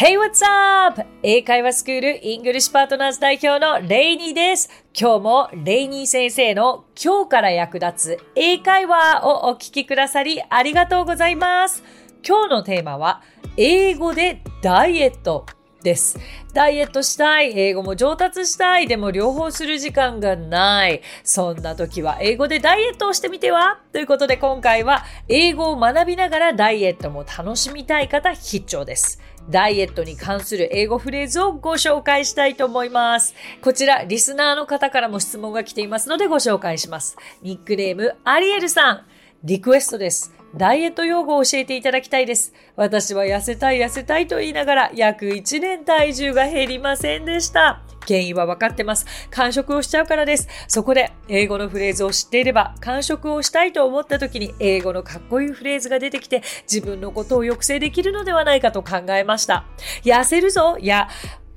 Hey, what's up? 英会話スクールイングリッシュパートナーズ代表のレイニーです。今日もレイニー先生の今日から役立つ英会話をお聞きくださりありがとうございます。今日のテーマは英語でダイエットです。ダイエットしたい、英語も上達したい、でも両方する時間がない。そんな時は英語でダイエットをしてみては？ということで今回は英語を学びながらダイエットも楽しみたい方必聴です。ダイエットに関する英語フレーズをご紹介したいと思います。こちら、リスナーの方からも質問が来ていますのでご紹介します。ニックネーム、アリエルさん。リクエストです。ダイエット用語を教えていただきたいです。私は痩せたい痩せたいと言いながら約1年体重が減りませんでした。原因は分かってます。完食をしちゃうからです。そこで英語のフレーズを知っていれば完食をしたいと思った時に英語のかっこいいフレーズが出てきて自分のことを抑制できるのではないかと考えました。痩せるぞや、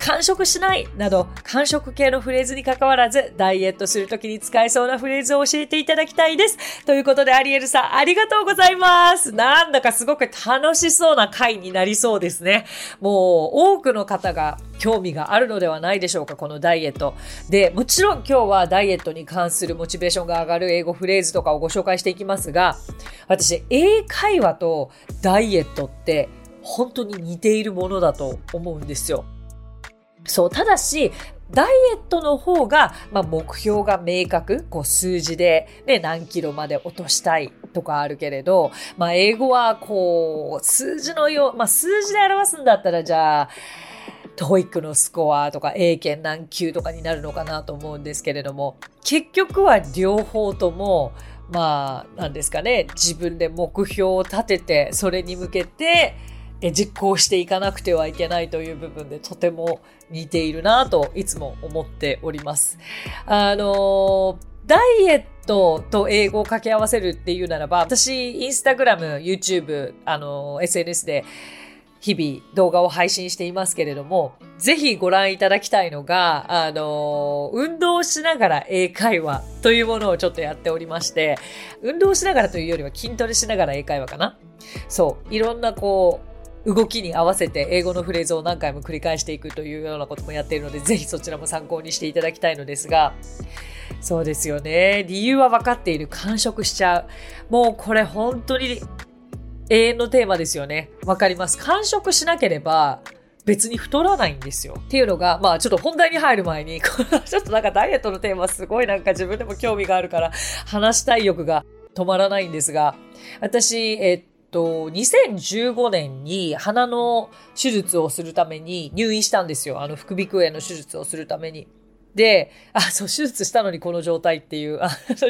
完食しないなど、完食系のフレーズに関わらず、ダイエットするときに使えそうなフレーズを教えていただきたいです。ということで、アリエルさん、ありがとうございます。なんだかすごく楽しそうな回になりそうですね。もう、多くの方が興味があるのではないでしょうか、このダイエット。で、もちろん今日はダイエットに関するモチベーションが上がる英語フレーズとかをご紹介していきますが、私、英会話とダイエットって本当に似ているものだと思うんですよ。そう、ただし、ダイエットの方が、まあ、目標が明確、こう数字で、ね、何キロまで落としたいとかあるけれど、まあ、英語はこう、数字のよう、まあ、数字で表すんだったら、じゃあ、 TOEICのスコアとか英検何級とかになるのかなと思うんですけれども、結局は両方とも、まあ、なんですかね、自分で目標を立てて、それに向けて、実行していかなくてはいけないという部分でとても似ているなといつも思っております。あの、ダイエットと英語を掛け合わせるっていうならば、私、インスタグラム、YouTube、あの、SNS で日々動画を配信していますけれども、ぜひご覧いただきたいのが、あの、運動しながら英会話というものをちょっとやっておりまして、運動しながらというよりは筋トレしながら英会話かな。そう、いろんなこう、動きに合わせて英語のフレーズを何回も繰り返していくというようなこともやっているので、ぜひそちらも参考にしていただきたいのですが、そうですよね。理由は分かっている。完食しちゃう。もうこれ本当に永遠のテーマですよね。わかります。完食しなければ、別に太らないんですよ。っていうのが、まあちょっと本題に入る前に、ちょっとなんかダイエットのテーマすごいなんか自分でも興味があるから話したい欲が止まらないんですが、私、えっと、2015年に鼻の手術をするために入院したんですよ。あの、副鼻腔炎の手術をするために。で、あ、そう、手術したのにこの状態っていう、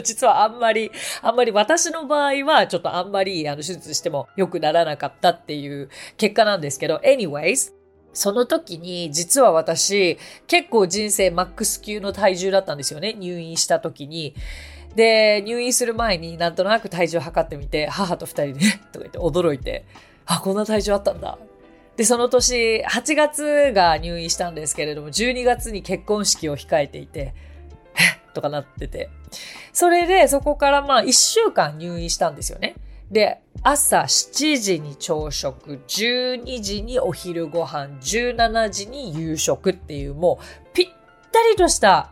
実はあんまり、あんまり私の場合はちょっとあんまりあの手術しても良くならなかったっていう結果なんですけど、anyways、その時に実は私結構人生マックス級の体重だったんですよね。入院した時に。で、入院する前になんとなく体重を測ってみて、母と二人で とか言って驚いて、あ、こんな体重あったんだ。で、その年、8月が入院したんですけれども、12月に結婚式を控えていて、えとかなってて。それで、そこからまあ1週間入院したんですよね。で、朝7時に朝食、12時にお昼ご飯、17時に夕食っていうもうぴったりとした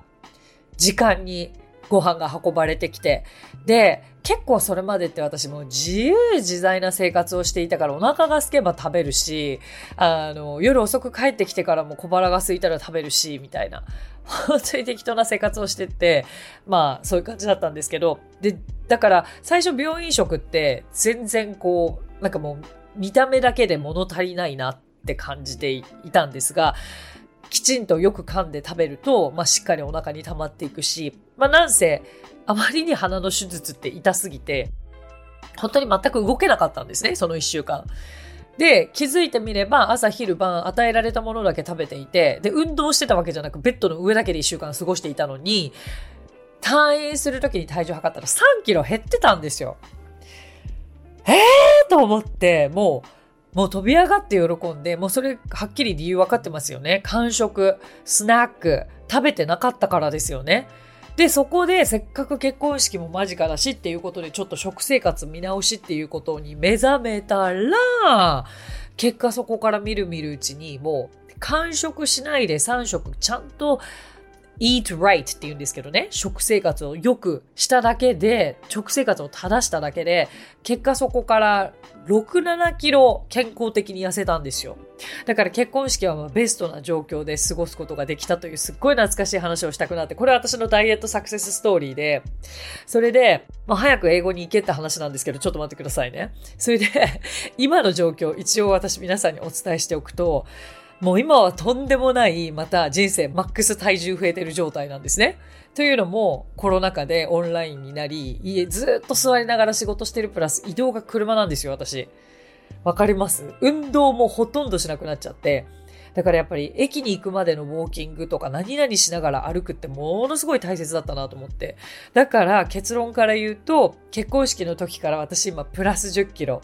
時間にご飯が運ばれてきて、で、結構それまでって私も自由自在な生活をしていたからお腹が空けば食べるし、あの、夜遅く帰ってきてからも小腹が空いたら食べるし、みたいな。本当に適当な生活をしてって、まあそういう感じだったんですけど、で、だから最初病院食って全然こう、なんかもう見た目だけで物足りないなって感じていたんですが、きちんとよく噛んで食べると、まあ、しっかりお腹に溜まっていくし、まあ、なんせ、あまりに鼻の手術って痛すぎて、本当に全く動けなかったんですね、その一週間。で、気づいてみれば、朝昼晩与えられたものだけ食べていて、で、運動してたわけじゃなく、ベッドの上だけで一週間過ごしていたのに、退院するときに体重測ったら3キロ減ってたんですよ。えーと思って、もう、もう飛び上がって喜んで、もうそれはっきり理由分かってますよね。間食、スナック、食べてなかったからですよね。で、そこでせっかく結婚式も間近だしっていうことでちょっと食生活見直しっていうことに目覚めたら、結果そこから見る見るうちにもう完食しないで3食ちゃんと eat right って言うんですけどね、食生活をよくしただけで、食生活を正しただけで、結果そこから6、7キロ健康的に痩せたんですよ。だから結婚式はベストな状況で過ごすことができたというすっごい懐かしい話をしたくなって、これは私のダイエットサクセスストーリーで、それで、まあ、早く英語に行けって話なんですけど、ちょっと待ってくださいね。それで、今の状況、一応私皆さんにお伝えしておくと、もう今はとんでもない、また人生マックス体重増えてる状態なんですね。というのも、コロナ禍でオンラインになり、家ずっと座りながら仕事してるプラス移動が車なんですよ、私。わかります？運動もほとんどしなくなっちゃって。だからやっぱり駅に行くまでのウォーキングとか何々しながら歩くってものすごい大切だったなと思って。だから結論から言うと、結婚式の時から私今プラス10キロ。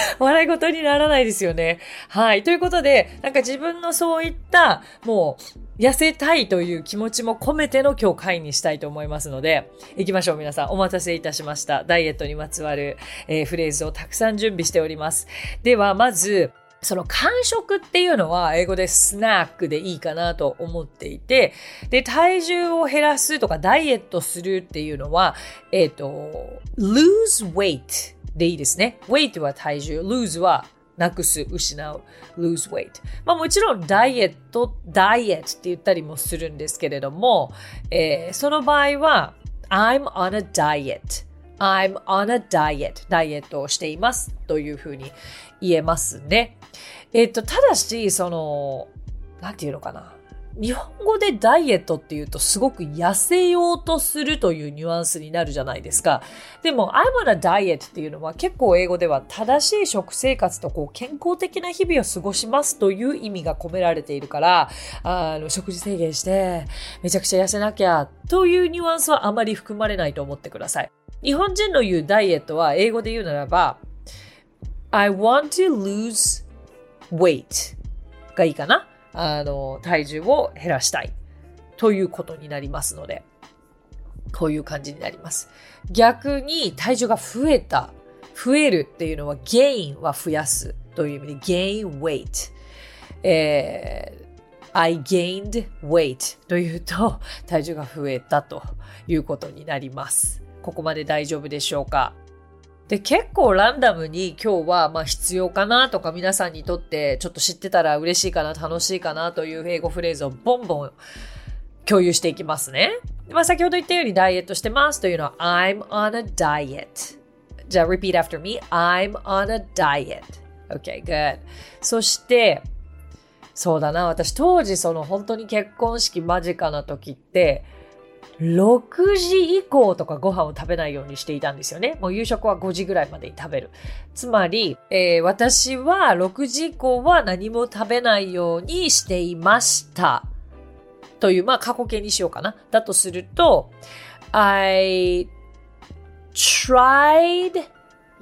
笑い事にならないですよね。はい。ということで、なんか自分のそういった、もう、痩せたいという気持ちも込めての今日会にしたいと思いますので、行きましょう皆さん。お待たせいたしました。ダイエットにまつわる、えー、フレーズをたくさん準備しております。では、まず、その間食っていうのは英語でスナックでいいかなと思っていて、で、体重を減らすとかダイエットするっていうのは、えっ、ー、と、lose weight でいいですね。weight は体重、lose はなくす、失う、lose weight。まあもちろんダイエット、ダイエットって言ったりもするんですけれども、えー、その場合は、I'm on a diet。I'm on a diet. ダイエットをしていますというふうに言えますね。えっと、ただし、その、なんていうのかな。日本語でダイエットっていうとすごく痩せようとするというニュアンスになるじゃないですか。でも、I'm on a diet っていうのは結構英語では正しい食生活とこう健康的な日々を過ごしますという意味が込められているから、あの食事制限してめちゃくちゃ痩せなきゃというニュアンスはあまり含まれないと思ってください。日本人の言うダイエットは英語で言うならば I want to lose weight がいいかな？あの、体重を減らしたいということになりますので、こういう感じになります。逆に体重が増えた、増えるっていうのは gain は増やすという意味で gain weight。えー I gained weight というと体重が増えたということになります。ここまで大丈夫でしょうか？で、結構ランダムに今日はまあ必要かなとか皆さんにとってちょっと知ってたら嬉しいかな、楽しいかなという英語フレーズをボンボン共有していきますね。まあ先ほど言ったようにダイエットしてますというのは I'm on a diet. じゃあ repeat after me. I'm on a diet. Okay, good. そして、そうだな、私当時その本当に結婚式間近な時って、6時以降とかご飯を食べないようにしていたんですよね。もう夕食は5時ぐらいまでに食べる。つまり、えー、私は6時以降は何も食べないようにしていました。という、まあ過去形にしようかな。だとすると、I tried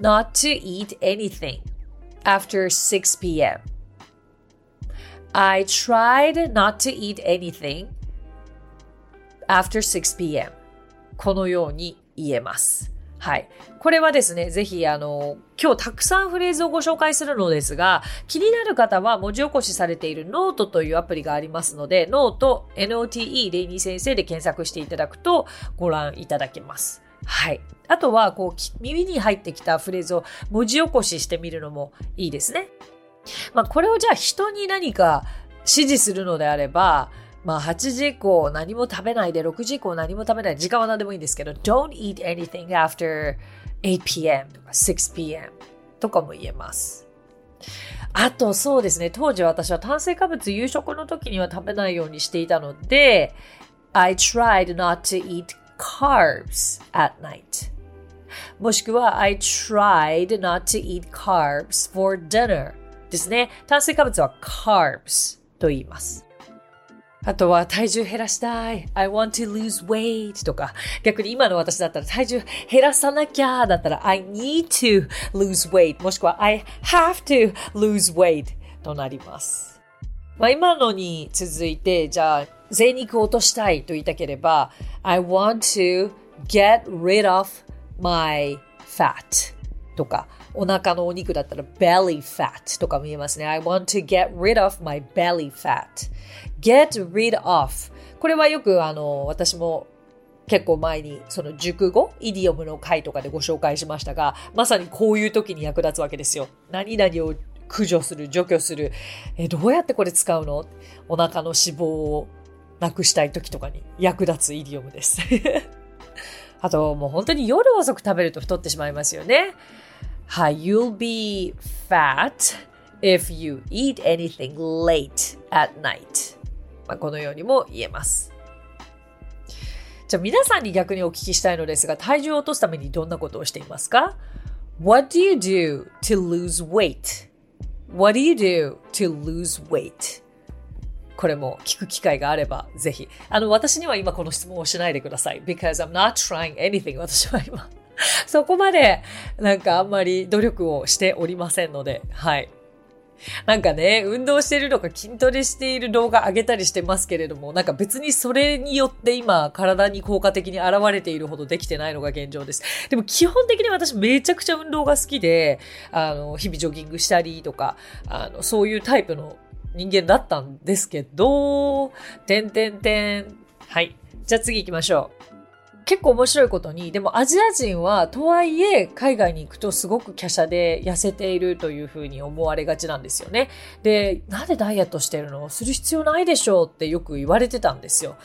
not to eat anything after 6 p.m. I tried not to eat anything after 6pm このように言えます。はい。これはですね、ぜひ、あの、今日たくさんフレーズをご紹介するのですが、気になる方は文字起こしされているノートというアプリがありますので、ノート NOTE レイニー先生で検索していただくとご覧いただけます。はい。あとは、こう、耳に入ってきたフレーズを文字起こししてみるのもいいですね。まあ、これをじゃあ人に何か指示するのであれば、まあ8時以降何も食べないで、6時以降何も食べない。時間は何でもいいんですけど、don't eat anything after 8pm とか 6pm とかも言えます。あとそうですね、当時私は炭水化物夕食の時には食べないようにしていたので、I tried not to eat carbs at night. もしくは I tried not to eat carbs for dinner ですね。炭水化物は carbs と言います。あとは体重減らしたい。I want to lose weight とか、逆に今の私だったら体重減らさなきゃだったら I need to lose weight もしくは I have to lose weight となります。まあ、今のに続いて、じゃあ、贅肉を落としたいと言いたければ、I want to get rid of my fat とか、お腹のお肉だったら belly fat とかも言えますね。I want to get rid of my belly fat. Get rid of これはよくあの、私も結構前にその熟語、イディオムの回とかでご紹介しましたが、まさにこういう時に役立つわけですよ。何々を駆除する、除去する。え、どうやってこれ使うの？お腹の脂肪をなくしたい時とかに役立つイディオムです。あと、もう本当に夜遅く食べると太ってしまいますよね。はい、you'll be fat if you eat anything late at night. まあ、このようにも言えます。じゃあ皆さんに逆にお聞きしたいのですが、体重を落とすためにどんなことをしていますか ?What do you do to lose weight?What do you do to lose weight? これも聞く機会があれば、ぜひ。あの、私には今この質問をしないでください。because I'm not trying anything. 私は今そこまで、なんかあんまり努力をしておりませんので、はい。なんかね、運動してるとか筋トレしている動画上げたりしてますけれども、なんか別にそれによって今体に効果的に現れているほどできてないのが現状です。でも基本的に私めちゃくちゃ運動が好きで、あの、日々ジョギングしたりとか、あの、そういうタイプの人間だったんですけど、てんてんてん。はい。じゃあ次行きましょう。結構面白いことに、でもアジア人はとはいえ海外に行くとすごく華奢で痩せているというふうに思われがちなんですよね。で、なんでダイエットしてるの？する必要ないでしょうってよく言われてたんですよ。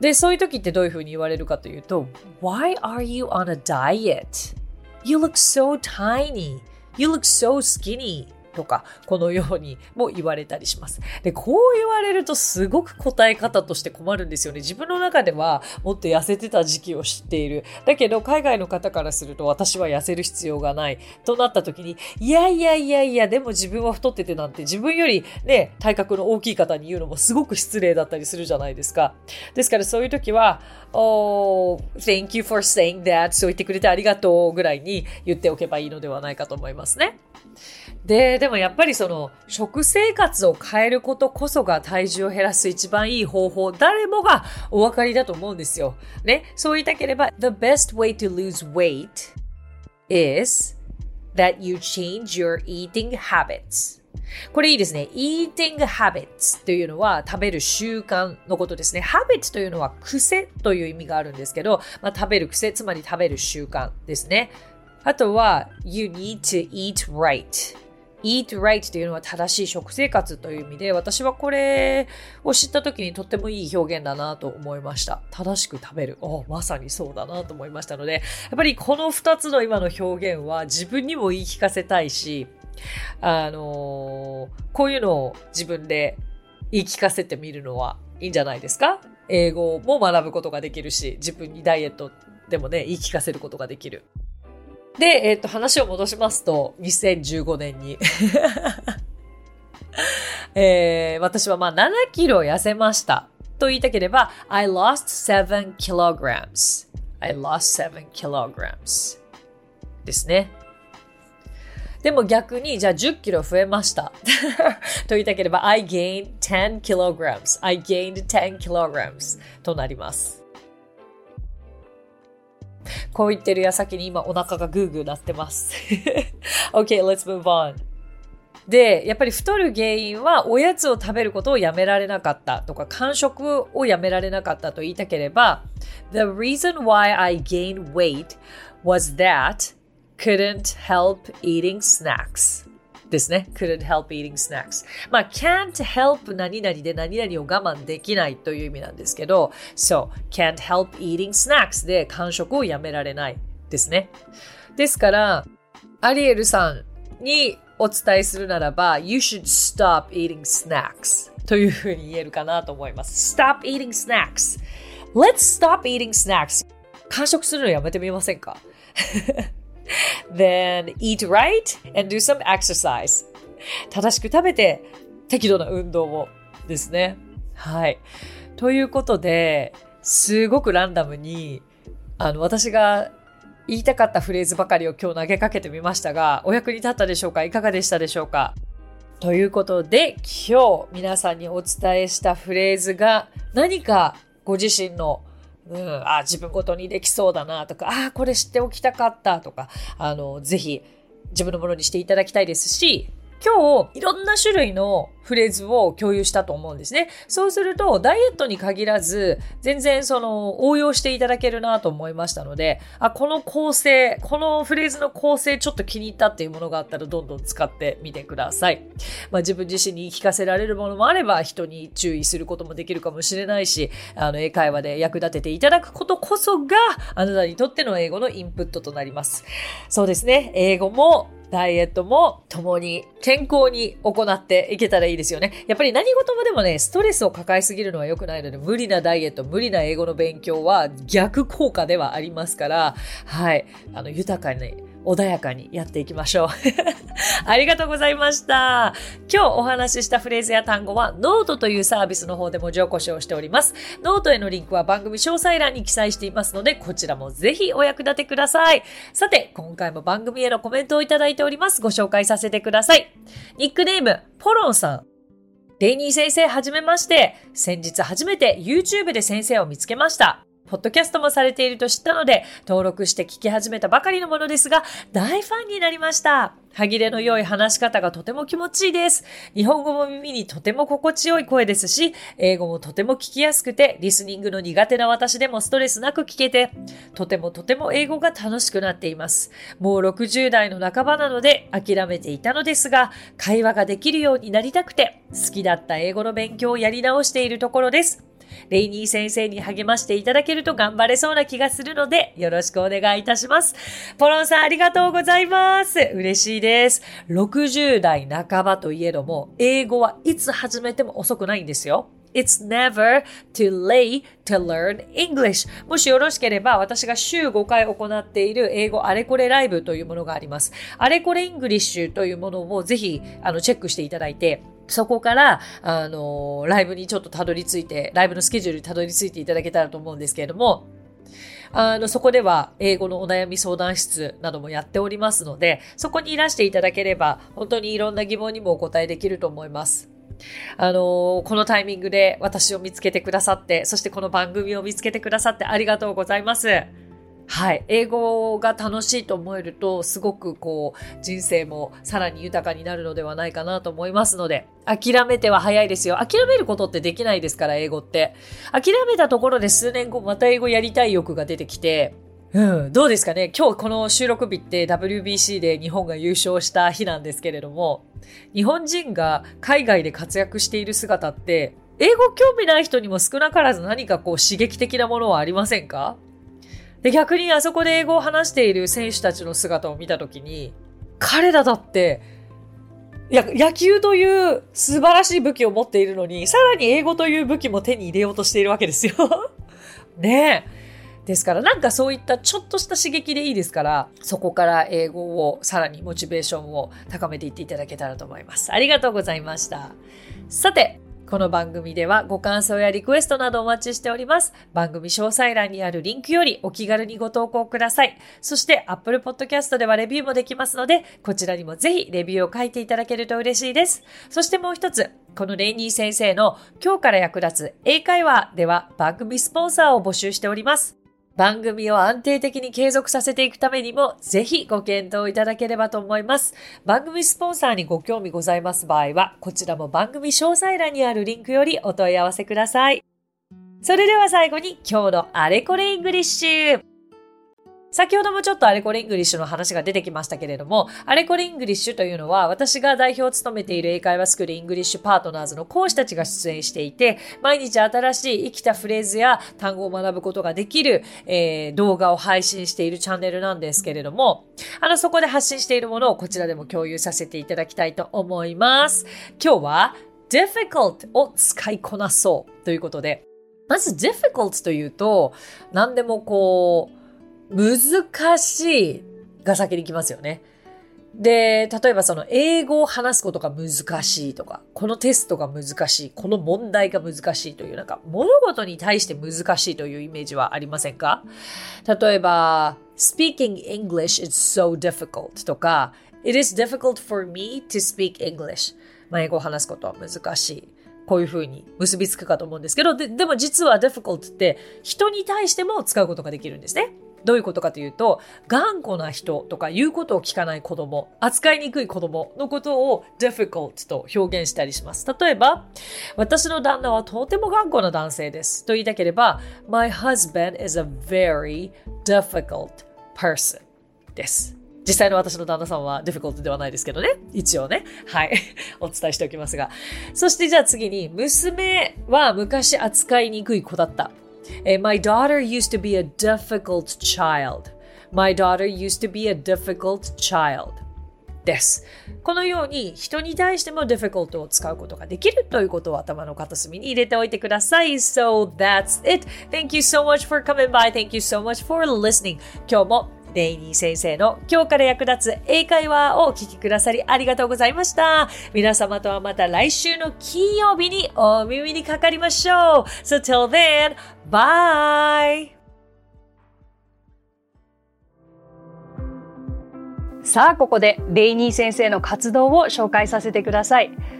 で、そういう時ってどういうふうに言われるかというと、Why are you on a diet? You look so tiny. You look so skinny. とか、このようにも言われたりします。で、こう言われるとすごく答え方として困るんですよね。自分の中ではもっと痩せてた時期を知っている。だけど、海外の方からすると私は痩せる必要がない。となった時に、いやいやいやいや、でも自分は太っててなんて自分よりね、体格の大きい方に言うのもすごく失礼だったりするじゃないですか。ですからそういう時は、Oh, thank you for saying that. そう言ってくれてありがとうぐらいに言っておけばいいのではないかと思いますね。で、でもやっぱりその食生活を変えることこそが体重を減らす一番いい方法、誰もがお分かりだと思うんですよ。ね。そう言いたければ、the best way to lose weight is that you change your eating habits. これいいですね。eating habits というのは食べる習慣のことですね。habit というのは癖という意味があるんですけど、まあ、食べる癖、つまり食べる習慣ですね。あとは、you need to eat right. eat right というのは正しい食生活という意味で、私はこれを知った時にとってもいい表現だなと思いました。正しく食べる。おまさにそうだなと思いましたので、やっぱりこの二つの今の表現は自分にも言い聞かせたいし、あのー、こういうのを自分で言い聞かせてみるのはいいんじゃないですか？英語も学ぶことができるし、自分にダイエットでもね、言い聞かせることができる。で、えっ、ー、と、話を戻しますと、2015年に えー、私はまあ7キロ痩せました。と言いたければ、I lost 7 kilograms. I lost 7 kilograms. ですね。でも逆に、じゃあ10キロ増えました。と言いたければ、I gained 10 kilograms. I gained 10 kilograms となります。こう言ってる矢先に今お腹がグーグーなってます。okay, let's move on. で、やっぱり太る原因はおやつを食べることをやめられなかったとか、間食をやめられなかったと言いたければ、The reason why I gained weight was that couldn't help eating snacks. ですね。couldn't help eating snacks. まあ、can't help 何々で何々を我慢できないという意味なんですけど、so, can't help eating snacks で間食をやめられないですね。ですから、アリエルさんにお伝えするならば、you should stop eating snacks というふうに言えるかなと思います。stop eating snacks. Let's stop eating snacks. 間食するのやめてみませんか Then eat right and do some exercise. 正しく食べて適度な運動をですね。はい。ということで、すごくランダムに、あの、私が言いたかったフレーズばかりを今日投げかけてみましたが、お役に立ったでしょうか？いかがでしたでしょうか？ということで、今日皆さんにお伝えしたフレーズが何かご自身のうん、あ、自分ごとにできそうだなとか、ああ、これ知っておきたかったとか、あの、ぜひ自分のものにしていただきたいですし、今日、いろんな種類のフレーズを共有したと思うんですね。そうすると、ダイエットに限らず、全然その、応用していただけるなと思いましたので、あ、この構成、このフレーズの構成ちょっと気に入ったっていうものがあったら、どんどん使ってみてください。まあ自分自身に言い聞かせられるものもあれば、人に注意することもできるかもしれないし、あの、英会話で役立てていただくことこそが、あなたにとっての英語のインプットとなります。そうですね。英語もダイエットも共に健康に行っていけたらいいですよね。やっぱり何事もでもね、ストレスを抱えすぎるのは良くないので、無理なダイエット、無理な英語の勉強は逆効果ではありますから、はい、あの、豊かに穏やかにやっていきましょう。ありがとうございました。今日お話ししたフレーズや単語はノートというサービスの方で文字起こしをしております。ノートへのリンクは番組詳細欄に記載していますので、こちらもぜひお役立てください。さて、今回も番組へのコメントをいただいております。ご紹介させてください。ニックネーム、ポロンさん。レイニー先生はじめまして。先日初めて YouTube で先生を見つけました。ポッドキャストもされていると知ったので、登録して聞き始めたばかりのものですが、大ファンになりました。歯切れの良い話し方がとても気持ちいいです。日本語も耳にとても心地よい声ですし、英語もとても聞きやすくて、リスニングの苦手な私でもストレスなく聞けて、とてもとても英語が楽しくなっています。もう60代の半ばなので諦めていたのですが、会話ができるようになりたくて、好きだった英語の勉強をやり直しているところです。レイニー先生に励ましていただけると頑張れそうな気がするので、よろしくお願いいたします。ポロンさんありがとうございます。嬉しいです。60代半ばといえども、英語はいつ始めても遅くないんですよ。It's never too late to learn English. もしよろしければ、私が週5回行っている英語あれこれライブというものがあります。あれこれイングリッシュというものをぜひ、あの、チェックしていただいて、そこから、あの、ライブにちょっとたどり着いて、ライブのスケジュールにたどり着いていただけたらと思うんですけれども、あの、そこでは英語のお悩み相談室などもやっておりますので、そこにいらしていただければ、本当にいろんな疑問にもお答えできると思います。あのこのタイミングで私を見つけてくださって、そしてこの番組を見つけてくださってありがとうございます。はい。英語が楽しいと思えると、すごくこう、人生もさらに豊かになるのではないかなと思いますので、諦めては早いですよ。諦めることってできないですから、英語って。諦めたところで数年後、また英語やりたい欲が出てきて、うん、どうですかね今日この収録日って WBC で日本が優勝した日なんですけれども、日本人が海外で活躍している姿って、英語興味ない人にも少なからず何かこう刺激的なものはありませんか？で、逆にあそこで英語を話している選手たちの姿を見たときに、彼らだって、いや、野球という素晴らしい武器を持っているのに、さらに英語という武器も手に入れようとしているわけですよ。ねえ。ですから、なんかそういったちょっとした刺激でいいですから、そこから英語をさらにモチベーションを高めていっていただけたらと思います。ありがとうございました。さて、この番組ではご感想やリクエストなどお待ちしております。番組詳細欄にあるリンクよりお気軽にご投稿ください。そして Apple Podcast ではレビューもできますので、こちらにもぜひレビューを書いていただけると嬉しいです。そしてもう一つ、このレイニー先生の今日から役立つ英会話では番組スポンサーを募集しております。番組を安定的に継続させていくためにも、ぜひご検討いただければと思います。番組スポンサーにご興味ございます場合は、こちらも番組詳細欄にあるリンクよりお問い合わせください。それでは最後に今日のあれこれイングリッシュ。先ほどもちょっとアレコレイングリッシュの話が出てきましたけれども、アレコレイングリッシュというのは、私が代表を務めている英会話スクールイングリッシュパートナーズの講師たちが出演していて、毎日新しい生きたフレーズや単語を学ぶことができる、えー、動画を配信しているチャンネルなんですけれども、あの、そこで発信しているものをこちらでも共有させていただきたいと思います。今日は、difficult を使いこなそうということで、まず difficult というと、何でもこう、難しいが先に来ますよね。で、例えばその英語を話すことが難しいとか、このテストが難しい、この問題が難しいという、なんか物事に対して難しいというイメージはありませんか？例えば、speaking English is so difficult とか、it is difficult for me to speak English。まあ、英語を話すことは難しい。こういう風に結びつくかと思うんですけど、ででも実は difficult って人に対しても使うことができるんですね。どういうことかというと、頑固な人とか言うことを聞かない子供、扱いにくい子供のことを difficult と表現したりします。例えば、私の旦那はとても頑固な男性ですと言いたければ、My husband is a very difficult person です。実際の私の旦那さんは difficult ではないですけどね。一応ね。はい。お伝えしておきますが。そしてじゃあ次に、娘は昔扱いにくい子だった。My daughter used to be a difficult child. My daughter used to be a difficult child. です。このように人に対しても difficult を使うことができるということを頭の片隅に入れておいてください。So that's it. Thank you so much for coming by. Thank you so much for listening. 今日も レイニー先生の今日から役立つ英会話をお聞きくださりありがとうございました。皆様とはまた来週の金曜日にお耳にかかりましょう。So till then, bye! さあ、ここでレイニー先生の活動を紹介させてください。